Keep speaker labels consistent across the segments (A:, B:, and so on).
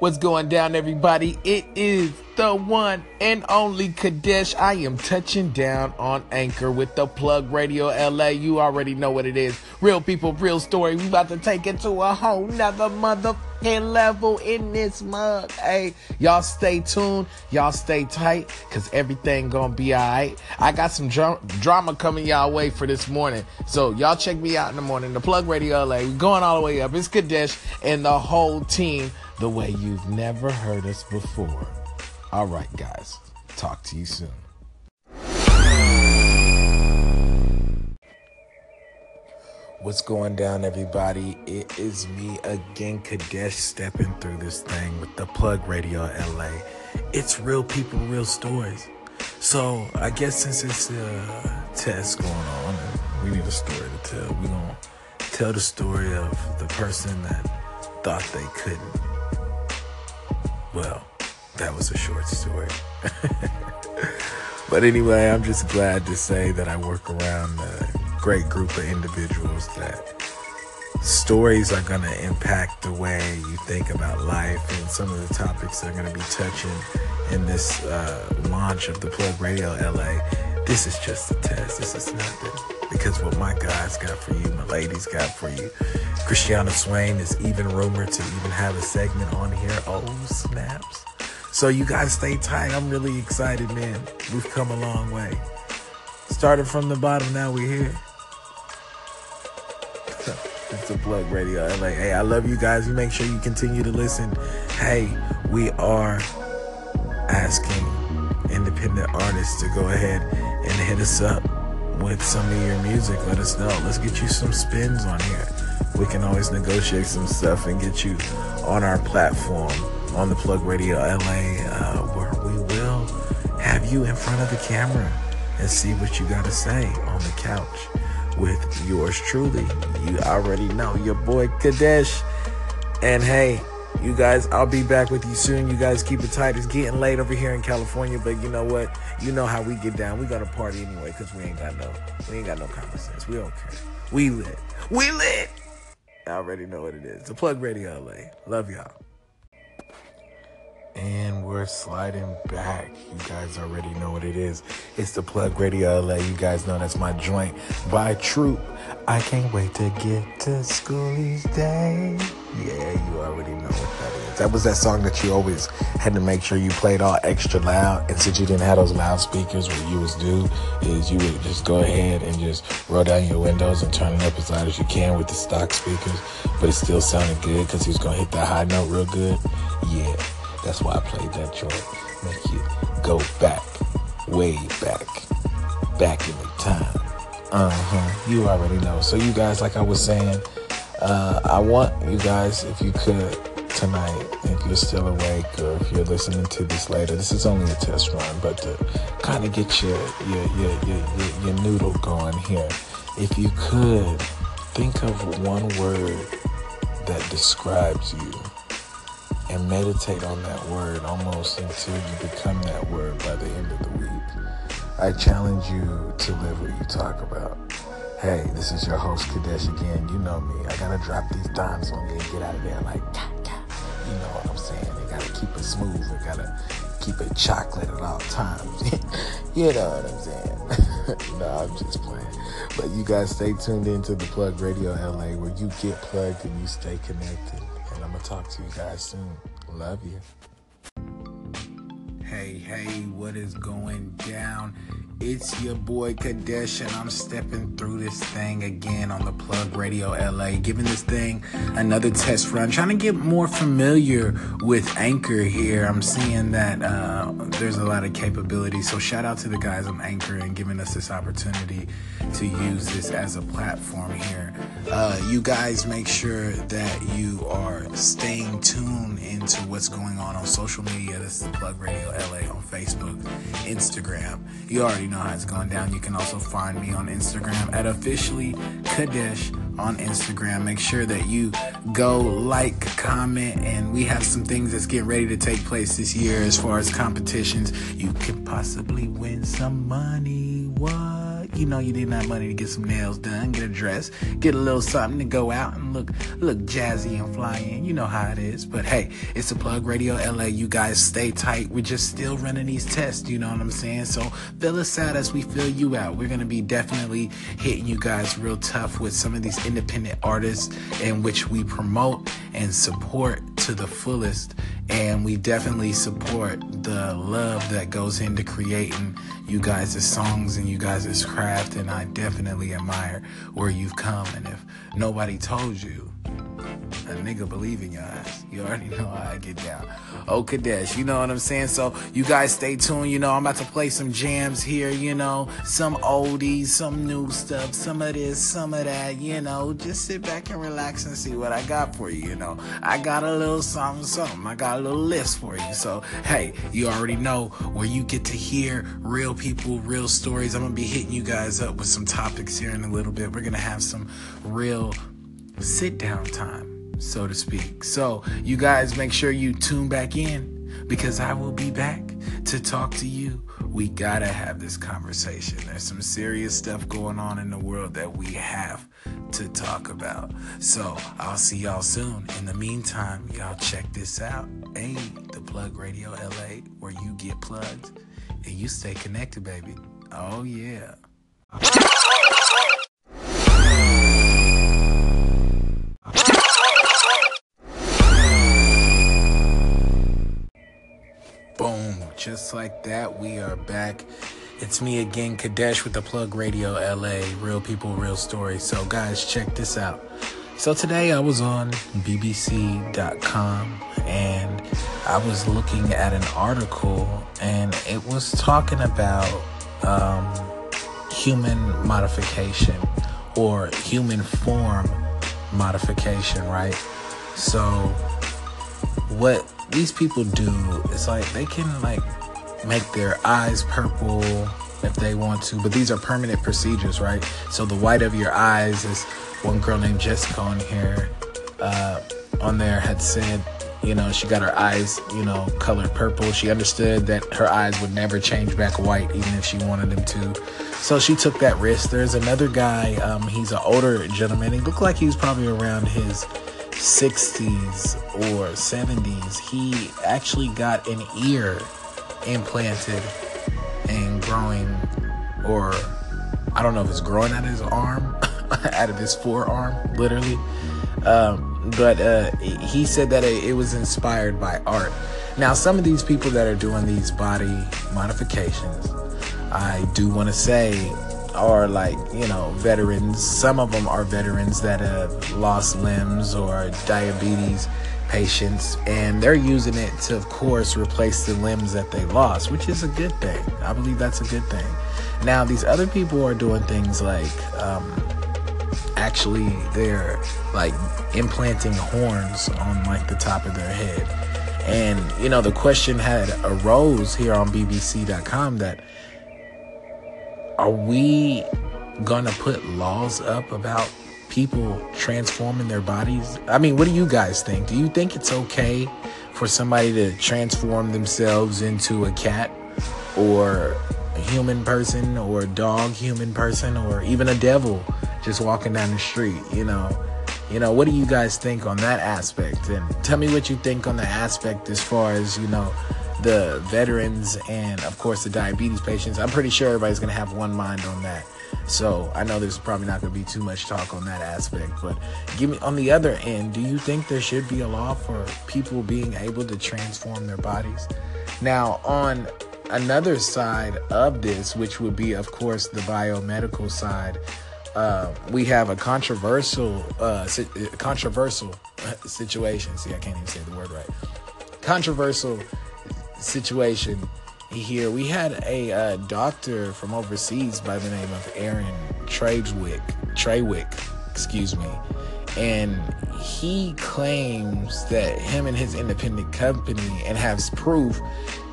A: What's going down, everybody? It is the one and only Kadesh. I am touching down on Anchor with the Plug Radio LA. You already know what it is. Real people, real story. We about to take it to a whole nother motherfucking level in this mug. Hey, y'all stay tuned. Y'all stay tight, cause everything gonna be alright. I got some dra- drama coming y'all way for this morning. So y'all check me out in the morning. The Plug Radio LA. We going all the way up. It's Kadesh and the whole team the way you've never heard us before. All right, guys. Talk to you soon. What's going down, everybody? It is me again, Kadesh, stepping through this thing with the Plug Radio LA. It's real people, real stories. So, I guess since it's a test going on, we need a story to tell. We're to tell the story of the person that thought they couldn't well, that was a short story. but anyway, I'm just glad to say that I work around a great group of individuals that stories are going to impact the way you think about life and some of the topics they're going to be touching in this uh, launch of the Plug Radio LA. This is just a test. This is nothing. Because what my guys got for you, my ladies got for you. Christiana Swain is even rumored to even have a segment on here. Oh, snaps. So you guys stay tight. I'm really excited, man. We've come a long way. Started from the bottom, now we're here. it's a plug radio LA. Hey, I love you guys. You make sure you continue to listen. Hey, we are asking independent artists to go ahead and hit us up with some of your music. Let us know. Let's get you some spins on here. We can always negotiate some stuff and get you on our platform on the Plug Radio LA, uh, where we will have you in front of the camera and see what you got to say on the couch with yours truly. You already know your boy Kadesh. And hey, you guys, I'll be back with you soon. You guys keep it tight. It's getting late over here in California, but you know what? You know how we get down. We got to party anyway because we ain't got no, we ain't got no common sense. We don't care. We lit. We lit. I already know what it is. The Plug Radio LA. Love y'all. And we're sliding back. You guys already know what it is. It's the Plug Radio LA. You guys know that's my joint by Troop. I can't wait to get to school each day. Yeah, you already know what that is. That was that song that you always had to make sure you played all extra loud. And since you didn't have those loudspeakers, what you was do is you would just go ahead and just roll down your windows and turn it up as loud as you can with the stock speakers. But it still sounded good because he was to hit that high note real good. Yeah. That's why I played that joint. Make you go back, way back, back in the time. Uh huh. You already know. So, you guys, like I was saying, uh, I want you guys, if you could, tonight, if you're still awake or if you're listening to this later, this is only a test run, but to kind of get your your, your your your your noodle going here, if you could think of one word that describes you and meditate on that word almost until you become that word by the end of the week. I challenge you to live what you talk about. Hey, this is your host Kadesh again. You know me. I gotta drop these dimes on you and get out of there like, you know what I'm saying. I gotta keep it smooth. I gotta keep it chocolate at all times. you know what I'm saying. no, I'm just playing. But you guys stay tuned into the Plug Radio LA where you get plugged and you stay connected. I'm gonna talk to you guys soon. Love you. Hey, hey, what is going down? It's your boy Kadesh, and I'm stepping through this thing again on the Plug Radio LA, giving this thing another test run, trying to get more familiar with Anchor here. I'm seeing that uh, there's a lot of capability, so shout out to the guys on Anchor and giving us this opportunity to use this as a platform here. Uh, you guys make sure that you are staying tuned into what's going on on social media. This is Plug Radio LA on Facebook, Instagram. You already know how it's going down. You can also find me on Instagram at officially Kadesh on Instagram. Make sure that you go like, comment, and we have some things that's getting ready to take place this year as far as competitions. You could possibly win some money. What? You know, you didn't have money to get some nails done, get a dress, get a little something to go out and look look jazzy and fly in. You know how it is. But hey, it's a plug radio LA. You guys stay tight. We're just still running these tests. You know what I'm saying? So fill us out as we fill you out. We're gonna be definitely hitting you guys real tough with some of these independent artists in which we promote and support to the fullest and we definitely support the love that goes into creating you guys' songs and you guys' craft. And i definitely admire where you've come. And if nobody told you a nigga believe in your ass. You already know how I get down. Oh, Kadesh, you know what I'm saying? So you guys stay tuned. You know, I'm about to play some jams here, you know, some oldies, some new stuff, some of this, some of that, you know. Just sit back and relax and see what I got for you, you know. I got a little something, something. I got a little list for you. So, hey, you already know where you get to hear real people, real stories. I'm going to be hitting you guys up with some topics here in a little bit. We're going to have some real sit down time so to speak. So, you guys make sure you tune back in because I will be back to talk to you. We gotta have this conversation. There's some serious stuff going on in the world that we have to talk about. So, I'll see y'all soon. In the meantime, y'all check this out. Hey, the Plug Radio LA, where you get plugged and you stay connected, baby. Oh, yeah. Just like that, we are back. It's me again, Kadesh with the Plug Radio LA. Real people, real stories. So, guys, check this out. So, today I was on BBC.com and I was looking at an article and it was talking about um, human modification or human form modification, right? So, what these people do is like they can like make their eyes purple if they want to, but these are permanent procedures, right? So the white of your eyes is one girl named Jessica on here, uh, on there had said, you know, she got her eyes, you know, colored purple. She understood that her eyes would never change back white, even if she wanted them to. So she took that risk. There's another guy, um, he's an older gentleman. He looked like he was probably around his 60s or 70s, he actually got an ear implanted and growing, or I don't know if it's growing out of his arm, out of his forearm, literally. Um, but uh, he said that it, it was inspired by art. Now, some of these people that are doing these body modifications, I do want to say are like, you know, veterans. Some of them are veterans that have lost limbs or diabetes patients, and they're using it to, of course, replace the limbs that they lost, which is a good thing. I believe that's a good thing. Now, these other people are doing things like, um, actually, they're like implanting horns on like the top of their head. And, you know, the question had arose here on BBC.com that are we gonna put laws up about people transforming their bodies? I mean, what do you guys think? Do you think it's okay for somebody to transform themselves into a cat or a human person or a dog human person or even a devil just walking down the street, you know? You know, what do you guys think on that aspect? And tell me what you think on the aspect as far as, you know, the veterans and of course the diabetes patients. I'm pretty sure everybody's going to have one mind on that. So I know there's probably not going to be too much talk on that aspect, but give me on the other end, do you think there should be a law for people being able to transform their bodies? Now, on another side of this, which would be, of course, the biomedical side, uh, we have a controversial, uh, si- controversial situation. See, I can't even say the word right. Controversial situation here. We had a uh, doctor from overseas by the name of Aaron Tradewick, Traywick, excuse me, and he claims that him and his independent company and has proof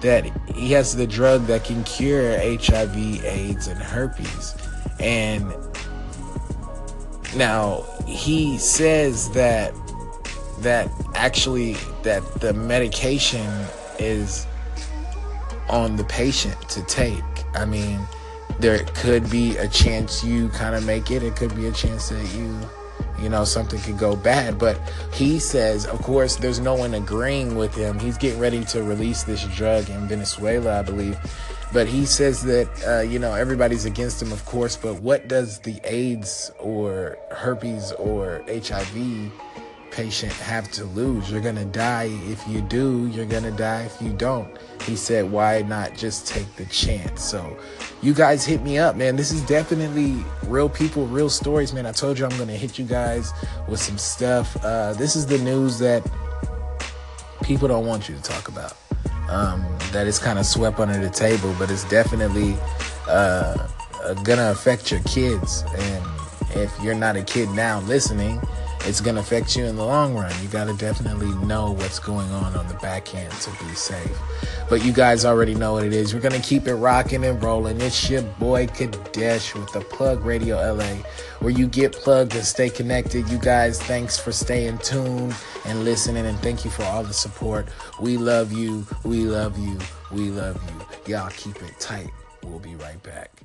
A: that he has the drug that can cure HIV, AIDS, and herpes. And now he says that that actually that the medication is on the patient to take. I mean, there could be a chance you kind of make it. It could be a chance that you, you know, something could go bad. But he says, of course, there's no one agreeing with him. He's getting ready to release this drug in Venezuela, I believe. But he says that, uh, you know, everybody's against him, of course. But what does the AIDS or herpes or HIV patient have to lose? You're going to die if you do, you're going to die if you don't. He said, why not just take the chance? So, you guys hit me up, man. This is definitely real people, real stories, man. I told you I'm going to hit you guys with some stuff. Uh, this is the news that people don't want you to talk about. Um, that is kind of swept under the table, but it's definitely uh, gonna affect your kids. And if you're not a kid now listening, it's going to affect you in the long run. You got to definitely know what's going on on the back end to be safe. But you guys already know what it is. We're going to keep it rocking and rolling. It's your boy Kadesh with the Plug Radio LA, where you get plugged and stay connected. You guys, thanks for staying tuned and listening, and thank you for all the support. We love you. We love you. We love you. Y'all keep it tight. We'll be right back.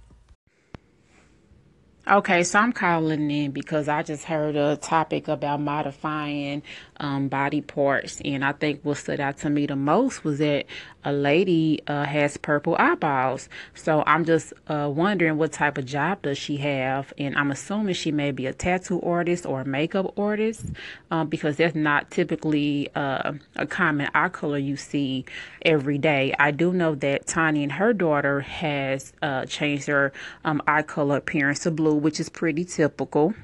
B: Okay, so I'm calling in because I just heard a topic about modifying um, body parts, and I think what stood out to me the most was that a lady uh, has purple eyeballs. So I'm just uh, wondering what type of job does she have, and I'm assuming she may be a tattoo artist or a makeup artist, um, because that's not typically uh, a common eye color you see every day. I do know that Tiny and her daughter has uh, changed her um, eye color appearance to blue, which is pretty typical.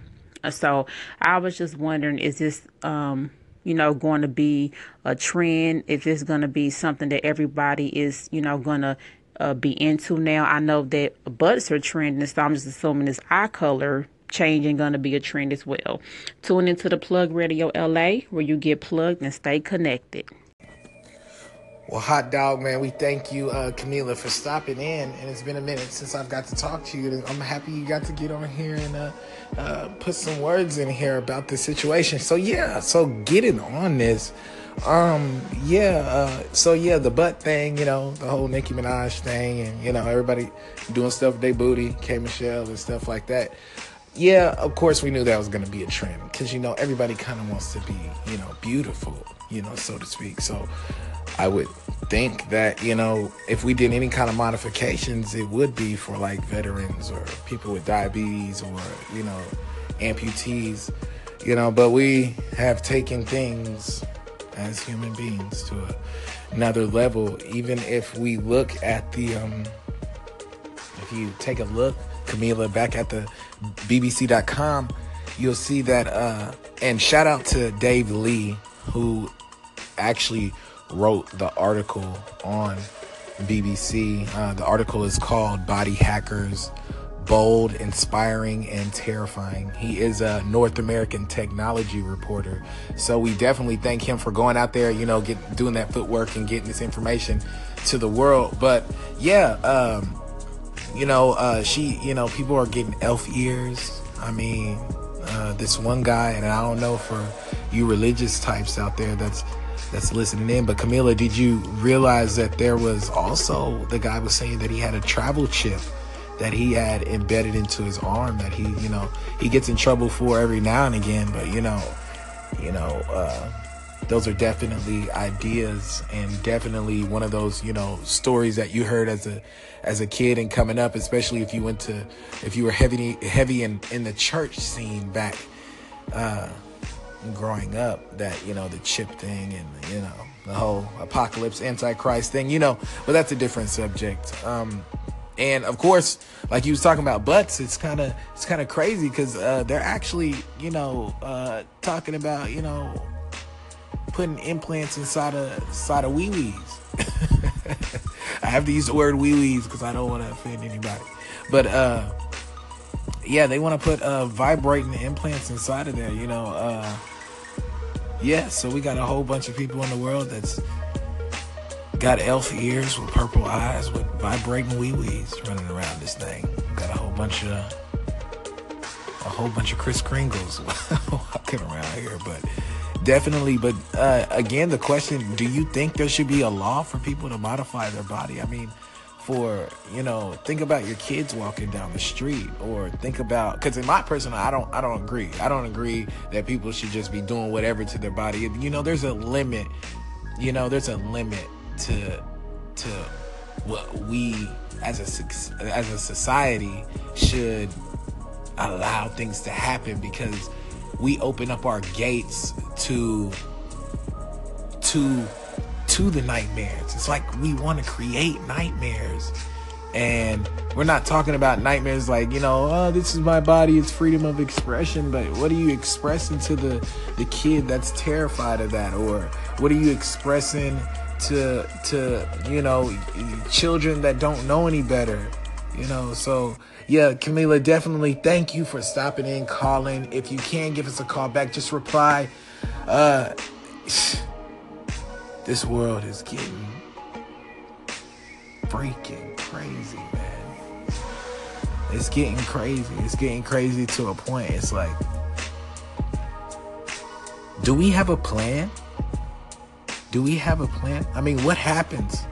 B: So I was just wondering, is this um, you know, going to be a trend, if it's going to be something that everybody is, you know, going to uh, be into now. I know that butts are trending, so I'm just assuming this eye color changing going to be a trend as well. Tune into the Plug Radio LA where you get plugged and stay connected.
A: Well, hot dog, man, we thank you, uh, Camila, for stopping in. And it's been a minute since I've got to talk to you. I'm happy you got to get on here and uh, uh, put some words in here about the situation. So yeah, so getting on this, um, yeah, uh, so yeah, the butt thing, you know, the whole Nicki Minaj thing, and you know, everybody doing stuff with their booty, K Michelle and stuff like that. Yeah, of course we knew that was gonna be a trend because you know everybody kind of wants to be, you know, beautiful, you know, so to speak. So I would think that, you know, if we did any kind of modifications, it would be for like veterans or people with diabetes or, you know, amputees, you know, but we have taken things as human beings to a, another level. Even if we look at the, um, if you take a look, Camila, back at the BBC.com, you'll see that, uh, and shout out to Dave Lee, who actually wrote the article on BBC. Uh, the article is called Body Hackers Bold, Inspiring, and Terrifying. He is a North American technology reporter. So we definitely thank him for going out there, you know, get doing that footwork and getting this information to the world. But yeah, um, you know, uh, she, you know, people are getting elf ears. I mean, uh, this one guy, and I don't know for you religious types out there that's that's listening in. But Camila, did you realize that there was also the guy was saying that he had a travel chip that he had embedded into his arm that he, you know, he gets in trouble for every now and again. But you know, you know, uh, those are definitely ideas and definitely one of those, you know, stories that you heard as a as a kid and coming up, especially if you went to if you were heavy heavy in in the church scene back. Uh, growing up that you know the chip thing and you know the whole apocalypse antichrist thing you know but that's a different subject. Um and of course like you was talking about butts it's kind of it's kind of crazy because uh they're actually you know uh talking about you know putting implants inside of inside of wee wees i have to use the word wee wees because i don't want to offend anybody. But uh yeah, they want to put uh, vibrating implants inside of there. You know, uh, yeah. So we got a whole bunch of people in the world that's got elf ears with purple eyes with vibrating wee wees running around this thing. Got a whole bunch of a whole bunch of Kris Kringles walking around here, but definitely. But uh, again, the question: Do you think there should be a law for people to modify their body? I mean for you know think about your kids walking down the street or think about because in my personal i don't i don't agree. I don't agree that people should just be doing whatever to their body. You know there's a limit you know there's a limit to to what we as a as a society should allow things to happen because we open up our gates to to to the nightmares. It's like we want to create nightmares. And we're not talking about nightmares like, you know, oh, this is my body, it's freedom of expression, but what are you expressing to the the kid that's terrified of that or what are you expressing to to, you know, children that don't know any better? You know, so yeah, Camila, definitely thank you for stopping in, calling. If you can give us a call back, just reply. Uh this world is getting freaking crazy, man. It's getting crazy. It's getting crazy to a point. It's like, do we have a plan? Do we have a plan? I mean, what happens?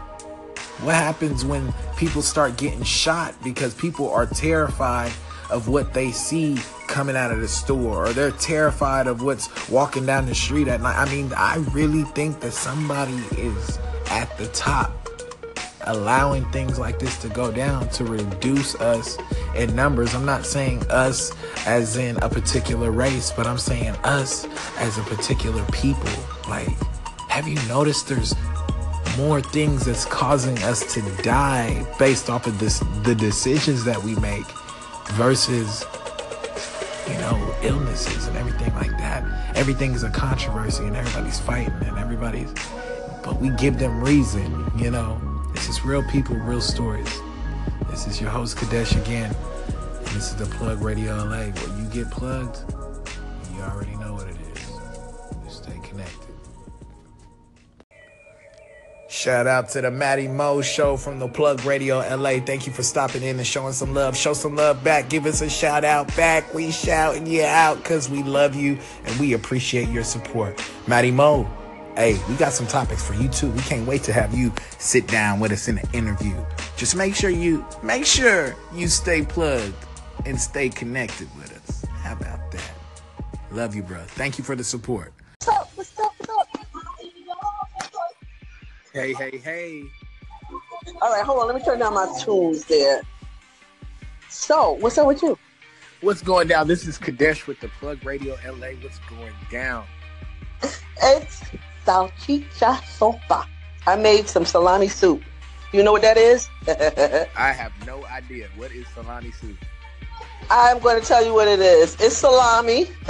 A: What happens when people start getting shot because people are terrified of what they see coming out of the store or they're terrified of what's walking down the street at night. I mean, I really think that somebody is at the top allowing things like this to go down to reduce us in numbers. I'm not saying us as in a particular race, but I'm saying us as a particular people. Like, have you noticed there's more things that's causing us to die based off of this the decisions that we make versus you know, illnesses and everything like that. Everything is a controversy and everybody's fighting and everybody's, but we give them reason, you know. This is real people, real stories. This is your host, Kadesh again. And this is the Plug Radio LA, where you get plugged, you already know what it is. You stay connected. Shout out to the Matty Mo show from the Plug Radio LA. Thank you for stopping in and showing some love. Show some love back. Give us a shout out back. We shouting you out because we love you and we appreciate your support. Matty Mo, hey, we got some topics for you too. We can't wait to have you sit down with us in an interview. Just make sure you make sure you stay plugged and stay connected with us. How about that? Love you, bro. Thank you for the support. Hey, hey, hey.
C: All right, hold on. Let me turn down my tunes there. So, what's up with you?
A: What's going down? This is Kadesh with the Plug Radio LA. What's going down?
C: It's salchicha sopa. I made some salami soup. You know what that is?
A: I have no idea. What is salami soup?
C: I'm going to tell you what it is. It's salami,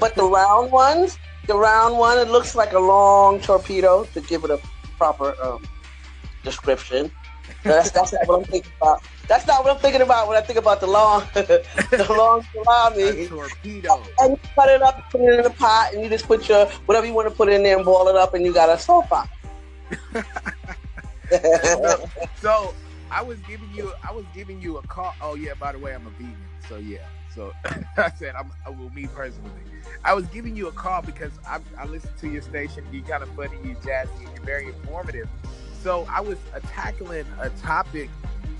C: but the round ones, the round one, it looks like a long torpedo to give it a proper um, description. That's that's not what I'm thinking about. That's not what I'm thinking about when I think about the long, the long salami.
A: Torpedo.
C: And you cut it up, put it in a pot, and you just put your whatever you want to put in there and boil it up, and you got a sopa.
A: so, so I was giving you, I was giving you a call. Oh yeah, by the way, I'm a vegan. So yeah. So I said, I'm, well, me personally, I was giving you a call because I, I listened to your station. You're kind of funny, you jazzy, and you're very informative. So I was uh, tackling a topic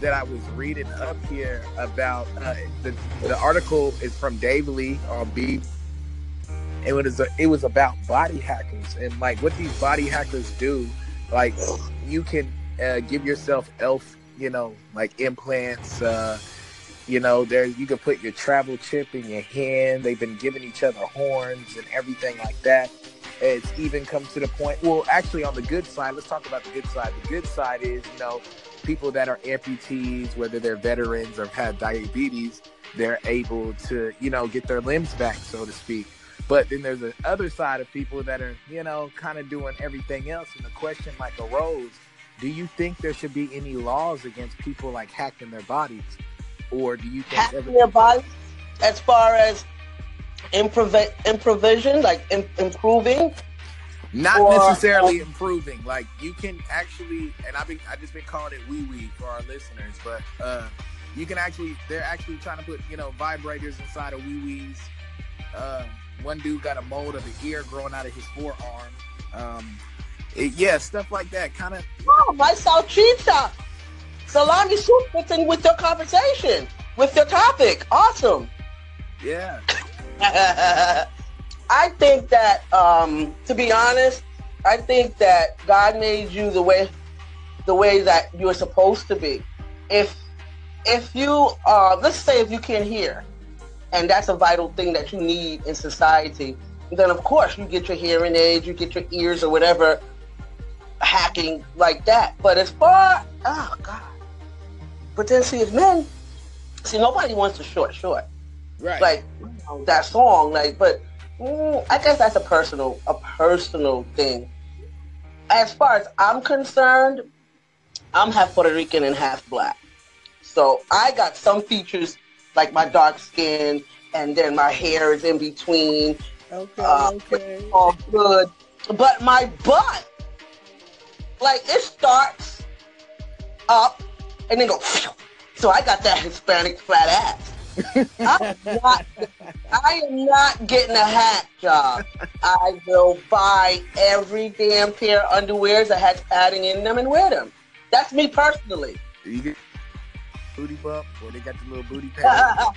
A: that I was reading up here about. Uh, the the article is from Dave Lee on B. It was a, it was about body hackers and like what these body hackers do. Like you can uh, give yourself elf, you know, like implants. Uh, you know, there you can put your travel chip in your hand. They've been giving each other horns and everything like that. It's even come to the point. Well, actually, on the good side, let's talk about the good side. The good side is, you know, people that are amputees, whether they're veterans or have diabetes, they're able to, you know, get their limbs back, so to speak. But then there's the other side of people that are, you know, kind of doing everything else. And the question like arose, do you think there should be any laws against people like hacking their bodies? Or do you think
C: hacking body as far as improv- improvisation, like Im- improving?
A: Not or, necessarily improving. Like you can actually, and I've been I just been calling it wee wee for our listeners, but uh, you can actually they're actually trying to put you know vibrators inside of wee wees. Uh, one dude got a mold of the ear growing out of his forearm. Um, it, yeah, stuff like that. Kind of.
C: Oh, my salchicha. Salami soup fits in with your conversation, with your topic. Awesome.
D: Yeah.
C: I think that, um, to be honest, I think that God made you the way, the way that you're supposed to be. If, if you, uh, let's say, if you can't hear, and that's a vital thing that you need in society, then of course you get your hearing aids, you get your ears or whatever hacking like that. But as far, oh God. But then see, if men, see, nobody wants a short short.
D: Right.
C: Like you know, that song, like, but mm, I guess that's a personal, a personal thing. As far as I'm concerned, I'm half Puerto Rican and half black. So I got some features like my dark skin, and then my hair is in between.
D: okay.
C: Uh,
D: okay.
C: All good. But my butt, like it starts up and then go. So I got that Hispanic flat ass. I'm not, I am not getting a hat job. I will buy every damn pair of underwears that has padding in them and wear them. That's me personally.
D: You get booty bump, or they got the little booty pad.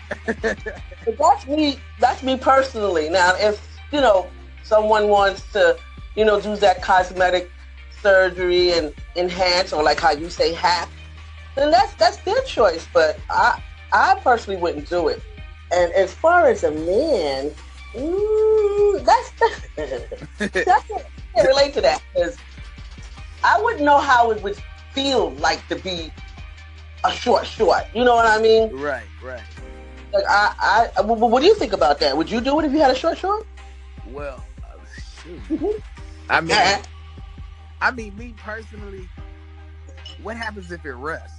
C: but that's me. That's me personally. Now, if you know someone wants to, you know, do that cosmetic surgery and enhance, or like how you say hack, then that's that's their choice. But I, I personally wouldn't do it. And as far as a man, ooh, that's that's I can't relate to that because I wouldn't know how it would feel like to be a short short. You know what I mean?
D: right, right.
C: Like I, I, what do you think about that? Would you do it if you had a short short?
D: Well, uh, shoot. I mean, I mean, me personally, what happens if it rusts?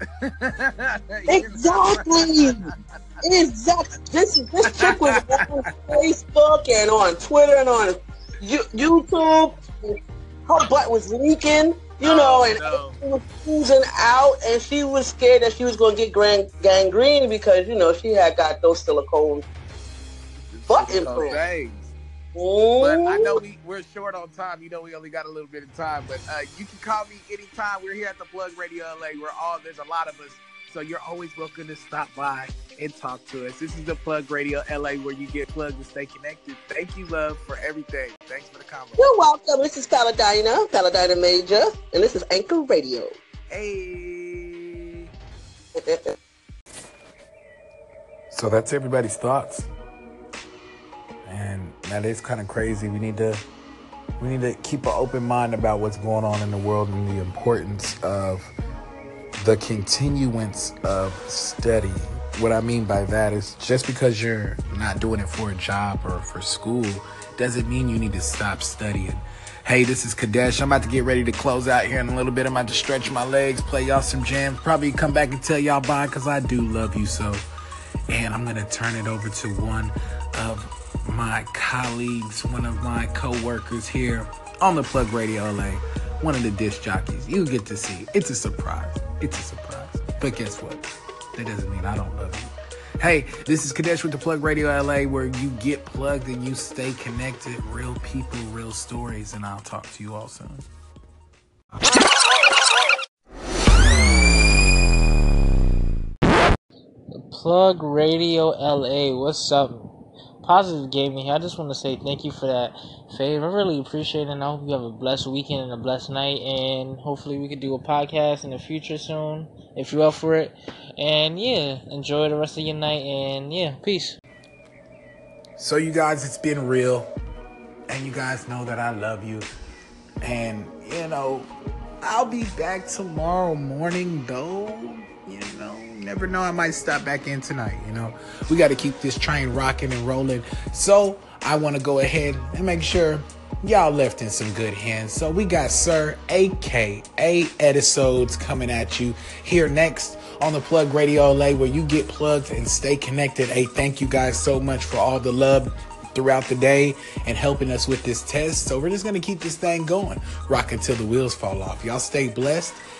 D: Know?
C: Exactly. Exactly. This this chick was on Facebook and on Twitter and on YouTube. Her butt was leaking, you know,
D: Oh,
C: and
D: no.
C: everything was oozing out, and she was scared that she was going to get gran- gangrene because you know she had got those silicone. Butt
D: Silicone
C: implant.
D: things. But I know
C: Mm.
D: we, we're short on time. You know, we only got a little bit of time. But uh, you can call me anytime. We're here at the Plug Radio LA. We're all, there's a lot of us. So you're always welcome to stop by and talk to us. This is the Plug Radio LA where you get plugged and stay connected. Thank you, love, for everything. Thanks for the comment.
C: You're welcome. This is Paladina, Paladina Major, and this is Anchor Radio.
D: Hey.
A: So that's everybody's thoughts. And that is kind of crazy. We need to we need to keep an open mind about what's going on in the world and the importance of the continuance of study. What I mean by that is just because you're not doing it for a job or for school doesn't mean you need to stop studying. Hey, this is Kadesh. I'm about to get ready to close out here in a little bit. I'm about to stretch my legs, play y'all some jams, probably come back and tell y'all bye because I do love you so and I'm gonna turn it over to one of my colleagues, one of my co-workers here on the Plug Radio LA, one of the disc jockeys. You get to see. It's a surprise. It's a surprise. But guess what? That doesn't mean I don't love you. Hey, this is Kadesh with the Plug Radio LA, where you get plugged and you stay connected. Real people, real stories, and I'll talk to you all soon.
E: Plug Radio LA, what's up? Positive gave me. I just want to say thank you for that favor. I really appreciate it. And I hope you have a blessed weekend and a blessed night. And hopefully, we could do a podcast in the future soon if you're up for it. And yeah, enjoy the rest of your night. And yeah, peace.
A: So, you guys, it's been real. And you guys know that I love you. And, you know, I'll be back tomorrow morning, though. You know, never know. I might stop back in tonight. You know, we got to keep this train rocking and rolling. So, I want to go ahead and make sure y'all left in some good hands. So, we got Sir AKA episodes coming at you here next on the Plug Radio LA, where you get plugged and stay connected. Hey, thank you guys so much for all the love throughout the day and helping us with this test. So we're just gonna keep this thing going, rock until the wheels fall off. Y'all stay blessed,